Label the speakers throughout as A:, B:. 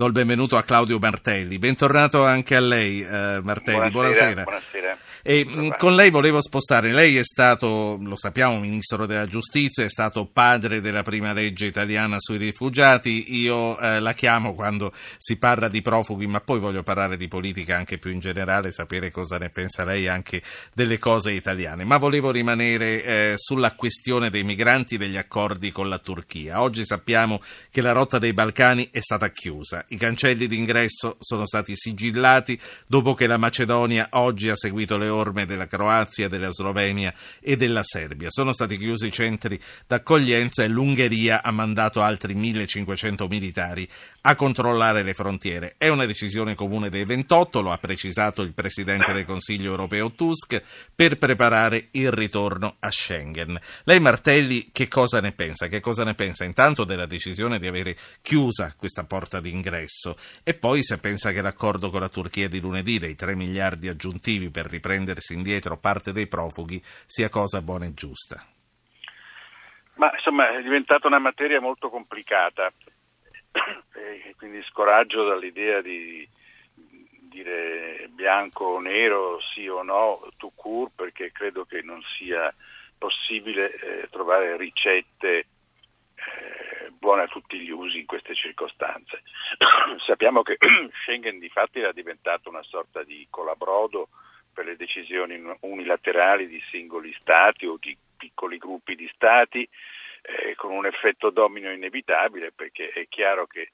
A: Do il benvenuto a Claudio Martelli. Bentornato anche a lei, eh, Martelli.
B: Buonasera. buonasera.
A: E, mh, con lei volevo spostare. Lei è stato, lo sappiamo, ministro della giustizia, è stato padre della prima legge italiana sui rifugiati. Io eh, la chiamo quando si parla di profughi, ma poi voglio parlare di politica anche più in generale, sapere cosa ne pensa lei anche delle cose italiane. Ma volevo rimanere eh, sulla questione dei migranti e degli accordi con la Turchia. Oggi sappiamo che la rotta dei Balcani è stata chiusa i cancelli d'ingresso sono stati sigillati dopo che la Macedonia oggi ha seguito le orme della Croazia, della Slovenia e della Serbia. Sono stati chiusi i centri d'accoglienza e l'Ungheria ha mandato altri 1500 militari a controllare le frontiere. È una decisione comune dei 28, lo ha precisato il Presidente del Consiglio europeo Tusk, per preparare il ritorno a Schengen. Lei Martelli che cosa ne pensa? Che cosa ne pensa intanto della decisione di avere chiusa questa porta d'ingresso? Ingresso e poi se pensa che l'accordo con la Turchia di lunedì dei 3 miliardi aggiuntivi per riprendersi indietro parte dei profughi sia cosa buona e giusta.
B: Ma insomma è diventata una materia molto complicata e quindi scoraggio dall'idea di dire bianco o nero, sì o no, to cure, perché credo che non sia possibile eh, trovare ricette buone a tutti gli usi in queste circostanze. Sappiamo che Schengen di fatti era diventato una sorta di colabrodo per le decisioni unilaterali di singoli stati o di piccoli gruppi di stati eh, con un effetto domino inevitabile perché è chiaro che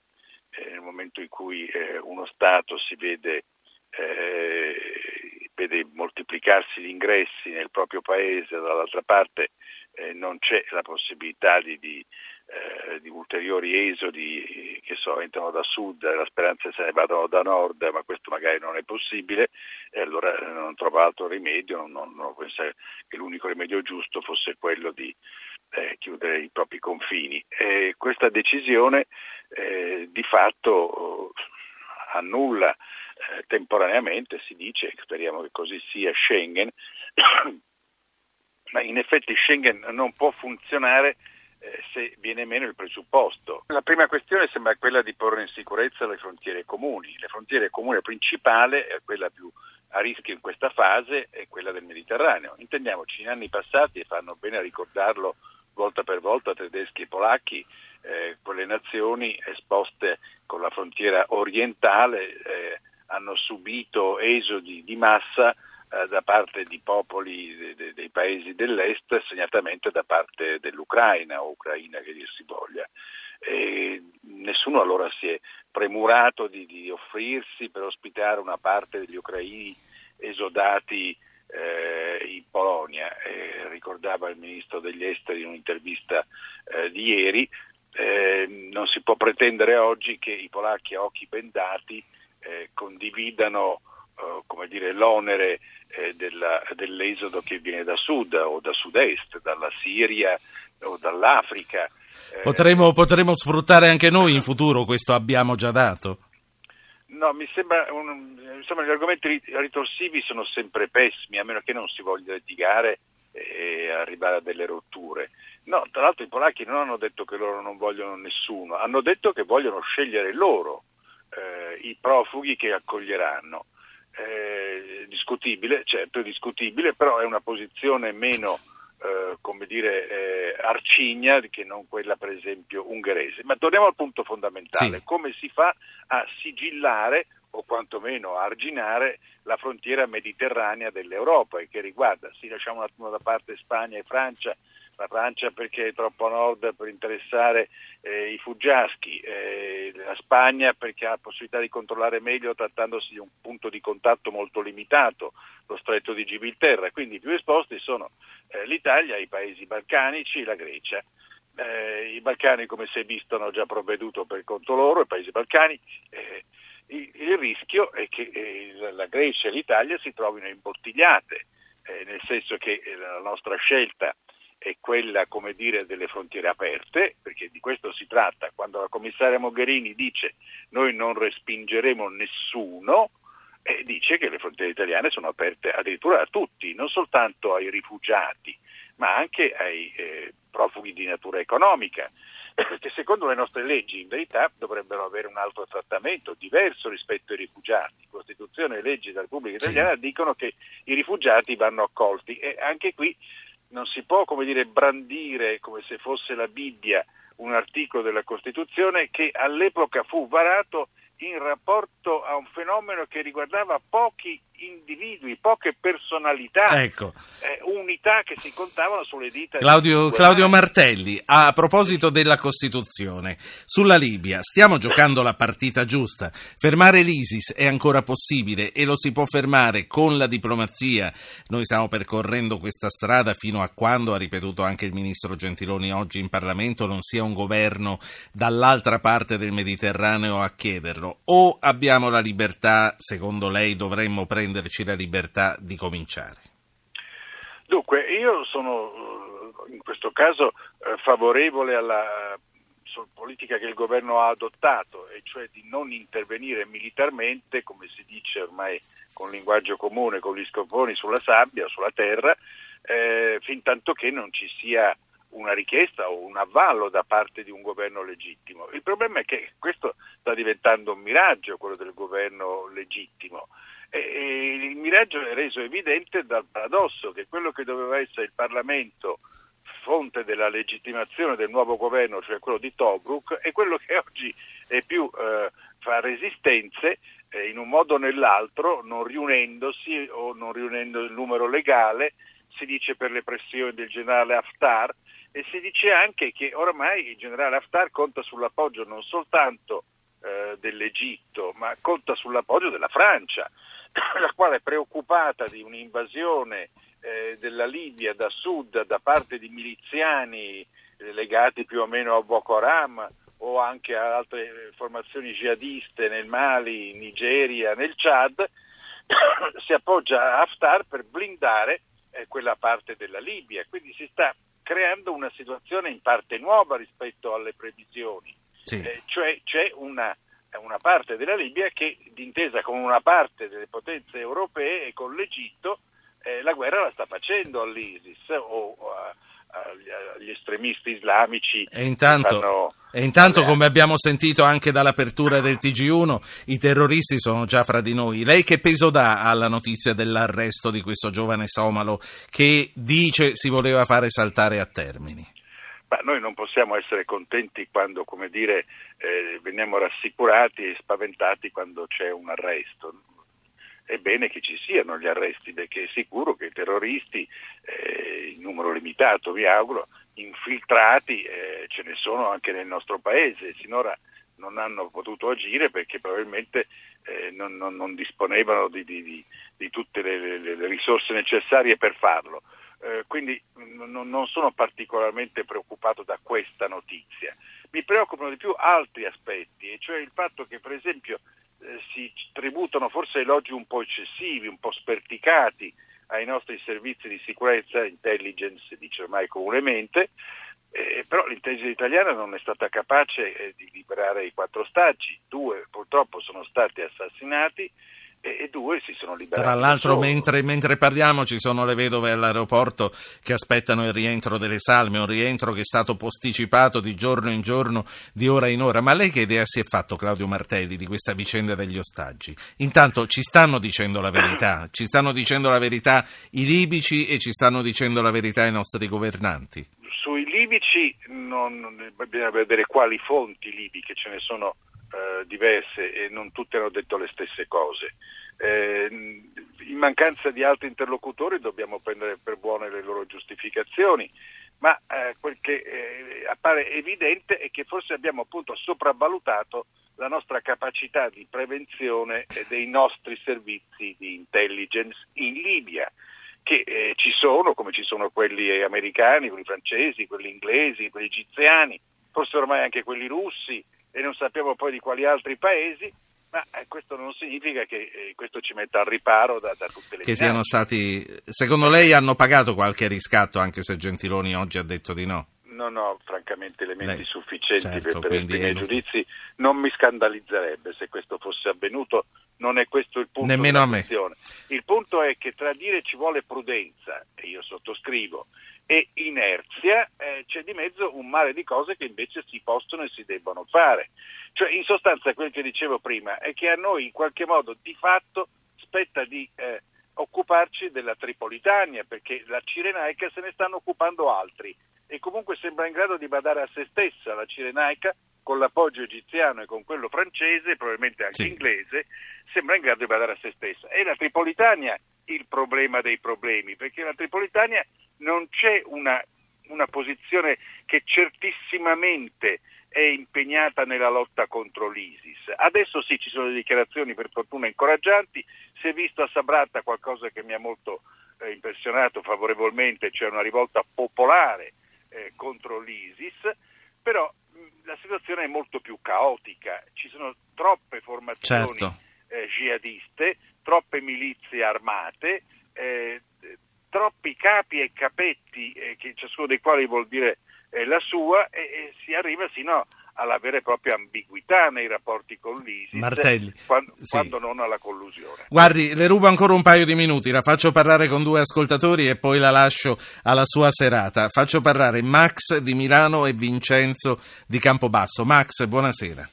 B: eh, nel momento in cui eh, uno Stato si vede, eh, vede, moltiplicarsi gli ingressi nel proprio paese, dall'altra parte eh, non c'è la possibilità di, di eh, di ulteriori esodi che so, entrano da sud la speranza se ne vadano da nord, ma questo magari non è possibile e allora non trova altro rimedio, non, non, non che l'unico rimedio giusto fosse quello di eh, chiudere i propri confini. E questa decisione eh, di fatto annulla eh, temporaneamente, si dice, speriamo che così sia, Schengen, ma in effetti Schengen non può funzionare se viene meno il presupposto. La prima questione sembra quella di porre in sicurezza le frontiere comuni. Le frontiere comuni principale, eh, quella più a rischio in questa fase, è quella del Mediterraneo. Intendiamoci, in anni passati, e fanno bene a ricordarlo volta per volta tedeschi e polacchi, eh, quelle nazioni esposte con la frontiera orientale eh, hanno subito esodi di massa eh, da parte di popoli de, de, dei paesi dell'est, segnatamente da parte dell'Ucraina o Ucraina che dir si voglia. E nessuno allora si è premurato di, di, offrirsi per ospitare una parte degli ucraini esodati eh, in Polonia. Eh, ricordava il ministro degli esteri in un'intervista eh, di ieri, eh, non si può pretendere oggi che i polacchi a occhi bendati eh, condividano come dire, l'onere eh, della, dell'esodo che viene da sud o da sud-est, dalla Siria o dall'Africa.
A: Eh, potremo, potremo sfruttare anche noi in futuro questo abbiamo già dato?
B: No, mi sembra, un, insomma, gli argomenti ritorsivi sono sempre pessimi, a meno che non si voglia litigare e arrivare a delle rotture. No, tra l'altro i polacchi non hanno detto che loro non vogliono nessuno, hanno detto che vogliono scegliere loro eh, i profughi che accoglieranno eh, discutibile, certo è discutibile, però è una posizione meno eh, come dire, eh, arcigna che non quella per esempio ungherese. Ma torniamo al punto fondamentale, sì. come si fa a sigillare o quantomeno a arginare la frontiera mediterranea dell'Europa e che riguarda, sì lasciamo un attimo da parte Spagna e Francia, la Francia perché è troppo a nord per interessare eh, i fuggiaschi, eh, la Spagna perché ha possibilità di controllare meglio trattandosi di un punto di contatto molto limitato, lo stretto di Gibilterra, quindi i più esposti sono eh, l'Italia, i paesi balcanici la Grecia. Eh, I Balcani, come si è visto, hanno già provveduto per conto loro, i paesi balcani. Eh, il, il, rischio è che eh, la Grecia e l'Italia si trovino imbottigliate, nel senso che la nostra scelta è quella come dire, delle frontiere aperte, perché di questo si tratta. Quando la commissaria Mogherini dice noi non respingeremo nessuno, eh, dice che le frontiere italiane sono aperte addirittura a tutti, non soltanto ai rifugiati, ma anche ai eh, profughi di natura economica. che secondo le nostre leggi in verità dovrebbero avere un altro trattamento, diverso rispetto ai rifugiati. Costituzione e leggi della Repubblica Italiana sì. dicono che i rifugiati vanno accolti e anche qui non si può come dire, brandire come se fosse la Bibbia un articolo della Costituzione che all'epoca fu varato in rapporto a un fenomeno che riguardava pochi individui, poche personalità,
A: ecco.
B: eh, unità che si contavano sulle dita.
A: Claudio, Claudio Martelli, a proposito della Costituzione, sulla Libia stiamo giocando la partita giusta. Fermare l'ISIS è ancora possibile e lo si può fermare con la diplomazia. Noi stiamo percorrendo questa strada fino a quando, ha ripetuto anche il ministro Gentiloni oggi in Parlamento, non sia un governo dall'altra parte del Mediterraneo a chiederlo. O abbiamo la libertà, secondo lei dovremmo prendere prenderci la libertà di cominciare?
B: Dunque, io sono eh, in questo caso eh, favorevole alla politica che il governo ha adottato, e cioè di non intervenire militarmente, come si dice ormai con linguaggio comune, con gli scoponi sulla sabbia, sulla terra, eh, fin tanto che non ci sia una richiesta o un avvallo da parte di un governo legittimo. Il problema è che questo sta diventando un miraggio, quello del governo legittimo. E il miraggio è reso evidente dal paradosso che quello che doveva essere il Parlamento fonte della legittimazione del nuovo governo, cioè quello di Tobruk, è quello che oggi è più eh, fa resistenze eh, in un modo o nell'altro, non riunendosi o non riunendo il numero legale, si dice per le pressioni del generale Haftar e si dice anche che ormai il generale Haftar conta sull'appoggio non soltanto eh, dell'Egitto, ma conta sull'appoggio della Francia. la quale è preoccupata di un'invasione eh, della Libia da sud da parte di miliziani eh, legati più o meno a Boko Haram o anche a altre formazioni jihadiste nel Mali, in Nigeria, nel Chad, si appoggia a Haftar per blindare eh, quella parte della Libia. Quindi si sta creando una situazione in parte nuova rispetto alle previsioni. Sì. Eh, cioè c'è una una parte della Libia che, d'intesa con una parte delle potenze europee e con l'Egitto, eh, la guerra la sta facendo all'ISIS o, o a, agli estremisti islamici.
A: E intanto, fanno... e intanto, come abbiamo sentito anche dall'apertura del TG1, i terroristi sono già fra di noi. Lei che peso dà alla notizia dell'arresto di questo giovane somalo che dice si voleva fare saltare a termini?
B: Ma noi non possiamo essere contenti quando, come dire, eh, veniamo rassicurati e spaventati quando c'è un arresto. È bene che ci siano gli arresti perché è sicuro che i terroristi, eh, in numero limitato vi auguro, infiltrati eh, ce ne sono anche nel nostro paese. Sinora non hanno potuto agire perché probabilmente eh, non, non, non, disponevano di, di, di, tutte le, le, le, risorse necessarie per farlo. Eh, quindi non, non sono particolarmente preoccupato da questa notizia. Mi preoccupano di più altri aspetti, e cioè il fatto che per esempio eh, si tributano forse elogi un po' eccessivi, un po' sperticati ai nostri servizi di sicurezza, intelligence si dice ormai comunemente, eh, però l'intelligence italiana non è stata capace eh, di liberare i quattro staggi, due purtroppo sono stati assassinati, e, due si sono liberati.
A: Tra l'altro, mentre, mentre, parliamo, ci sono le vedove all'aeroporto che aspettano il rientro delle salme, un rientro che è stato posticipato di giorno in giorno, di ora in ora. Ma lei che idea si è fatto, Claudio Martelli, di questa vicenda degli ostaggi? Intanto ci stanno dicendo la verità, ci stanno dicendo la verità i libici e ci stanno dicendo la verità i nostri governanti.
B: Sui libici non, bisogna vedere quali fonti libiche ce ne sono eh, diverse e non tutte hanno detto le stesse cose. Eh, in mancanza di altri interlocutori dobbiamo prendere per buone le loro giustificazioni, ma eh, quel che eh, appare evidente è che forse abbiamo appunto sopravvalutato la nostra capacità di prevenzione dei nostri servizi di intelligence in Libia che eh, ci sono, come ci sono quelli americani, quelli francesi, quelli inglesi, quelli egiziani, forse ormai anche quelli russi, e non sappiamo poi di quali altri paesi, ma eh, questo non significa che eh, questo ci metta al riparo da, da tutte le
A: Che siano stati, secondo lei hanno pagato qualche riscatto anche se Gentiloni oggi ha detto di no?
B: Non ho francamente elementi lei, sufficienti certo, per, per esprimere giudizi, non mi scandalizzerebbe se questo fosse avvenuto, non è questo il punto
A: Nemmeno a me.
B: Il punto è che tra dire ci vuole prudenza, e io sottoscrivo, e inerzia, eh, c'è di mezzo un mare di cose che invece si possono e si debbono fare. Cioè, in sostanza, quel che dicevo prima è che a noi in qualche modo di fatto spetta di eh, occuparci della Tripolitania, perché la Cirenaica se ne stanno occupando altri e comunque sembra in grado di badare a se stessa la Cirenaica con l'appoggio egiziano e con quello francese, probabilmente anche sì. inglese, sembra in grado di badare a se stessa. E la Tripolitania il problema dei problemi, perché la Tripolitania non c'è una, una posizione che certissimamente è impegnata nella lotta contro l'ISIS. Adesso sì, ci sono le dichiarazioni per fortuna incoraggianti, si è visto a Sabrata qualcosa che mi ha molto eh, impressionato favorevolmente, cioè una rivolta popolare eh, contro l'ISIS, però la situazione è molto più caotica, ci sono troppe formazioni certo. eh, jihadiste, troppe milizie armate, eh, troppi capi e capetti, eh, che, ciascuno dei quali vuol dire eh, la sua, e, e, si arriva sino alla vera e propria ambiguità nei rapporti con l'ISIS,
A: Martelli,
B: quando, sì. quando, non alla collusione.
A: Guardi, le rubo ancora un paio di minuti, la faccio parlare con due ascoltatori e poi la lascio alla sua serata. Faccio parlare Max di Milano e Vincenzo di Campobasso. Max, buonasera.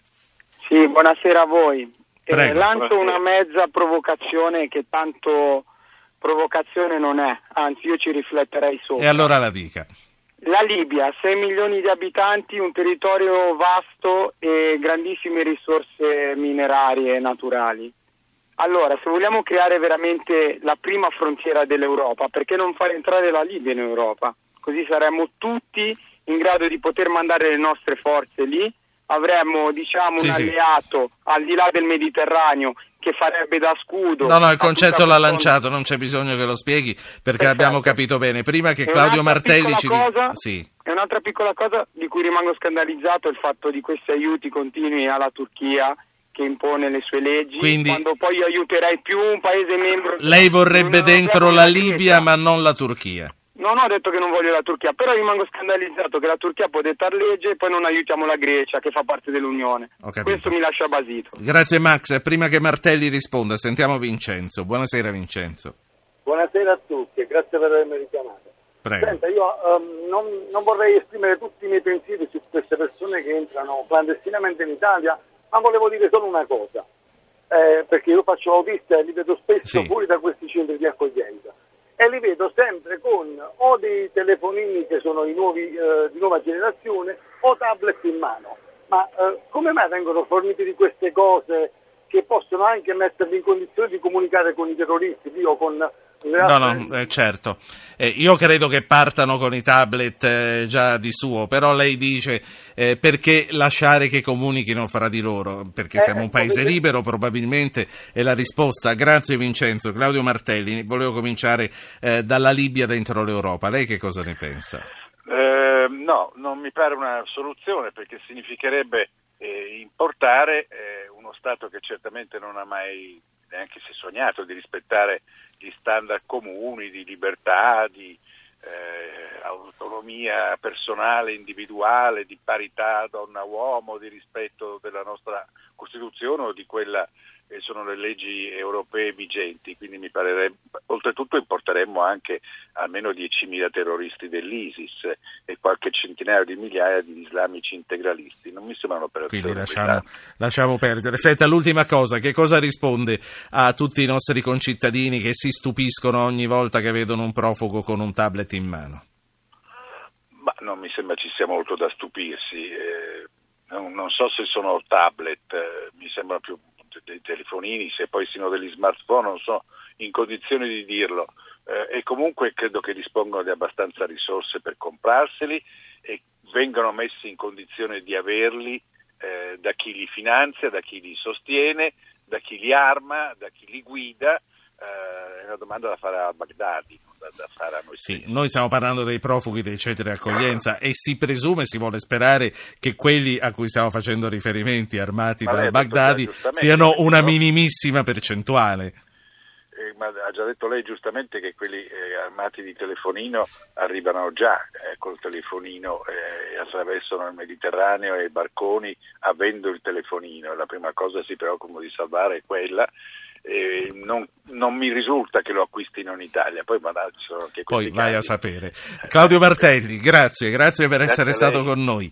C: Sì, buonasera a voi. Eh, lancio una mezza provocazione che tanto provocazione non è, anzi io ci rifletterei sopra.
A: E allora la dica.
C: La Libia, 6 milioni di abitanti, un territorio vasto e grandissime risorse minerarie e naturali. Allora, se vogliamo creare veramente la prima frontiera dell'Europa, perché non far entrare la Libia in Europa? Così saremmo tutti in grado di poter mandare le nostre forze lì avremmo diciamo, sì, un alleato sì. al di là del Mediterraneo che farebbe da scudo.
A: No, no, il concetto l'ha lanciato, non c'è bisogno che lo spieghi perché Perfetto. l'abbiamo capito bene. Prima che Claudio Martelli ci
C: cosa, sì. E un'altra piccola cosa di cui rimango scandalizzato è il fatto di questi aiuti continui alla Turchia che impone le sue leggi,
A: Quindi,
C: quando poi aiuterai più un paese membro.
A: Lei vorrebbe dentro la Libia ma non la Turchia.
C: Non ho detto che non voglio la Turchia, però rimango scandalizzato che la Turchia può dettare legge e poi non aiutiamo la Grecia che fa parte dell'Unione. Questo mi lascia basito.
A: Grazie Max. Prima che Martelli risponda, sentiamo Vincenzo. Buonasera Vincenzo.
D: Buonasera a tutti e grazie per avermi richiamato.
A: Prego.
D: Senta, io um, non, non, vorrei esprimere tutti i miei pensieri su queste persone che entrano clandestinamente in Italia, ma volevo dire solo una cosa. Eh, perché io faccio autista e li vedo spesso sì. fuori da questi centri di accoglienza e li vedo sempre con o dei telefonini che sono nuovi, eh, di nuova generazione o tablet in mano. Ma eh, come mai vengono forniti di queste cose che possono anche metterli in condizione di comunicare con i terroristi o con
A: No, no, eh, certo. Eh, io credo che partano con i tablet eh, già di suo, però lei dice eh, perché lasciare che comunichino fra di loro? Perché siamo un paese libero, probabilmente è la risposta. Grazie Vincenzo. Claudio Martelli, volevo cominciare eh, dalla Libia dentro l'Europa. Lei che cosa ne pensa?
B: Eh, no, non mi pare una soluzione perché significherebbe importare uno Stato che certamente non ha mai neanche si è sognato di rispettare gli standard comuni di libertà, di eh, autonomia personale, individuale, di parità donna-uomo, di rispetto della nostra Costituzione o di quella sono le leggi europee vigenti, quindi mi parerebbe, oltretutto importeremmo anche almeno 10.000 terroristi dell'ISIS e qualche centinaio di migliaia di islamici integralisti, non mi sembra un'operazione.
A: Quindi lasciamo, lasciamo perdere. Senta, l'ultima cosa, che cosa risponde a tutti i nostri concittadini che si stupiscono ogni volta che vedono un profugo con un tablet in mano?
B: Ma non mi sembra ci sia molto da stupirsi. Eh, non, non, so se sono tablet, eh, mi sembra più telefonini, se poi siano degli smartphone, non so in condizioni di dirlo. Eh, e comunque credo che dispongono di abbastanza risorse per comprarseli e vengano messi in condizione di averli eh, da chi li finanzia, da chi li sostiene, da chi li arma, da chi li guida. Eh, è una domanda da fare a Baghdadi da, fare a noi.
A: Sì, noi stiamo parlando dei profughi dei centri di accoglienza e si presume, si vuole sperare che quelli a cui stiamo facendo riferimenti armati da Baghdadi siano una minimissima percentuale.
B: Eh, ma ha già detto lei giustamente che quelli eh, armati di telefonino arrivano già eh, col telefonino e eh, attraversano il Mediterraneo e i barconi avendo il telefonino. La prima cosa che si preoccupano di salvare è quella eh, non, non, mi risulta che lo acquistino in Italia. Poi,
A: Poi vai a sapere. Claudio Martelli, grazie, grazie per grazie essere stato con noi.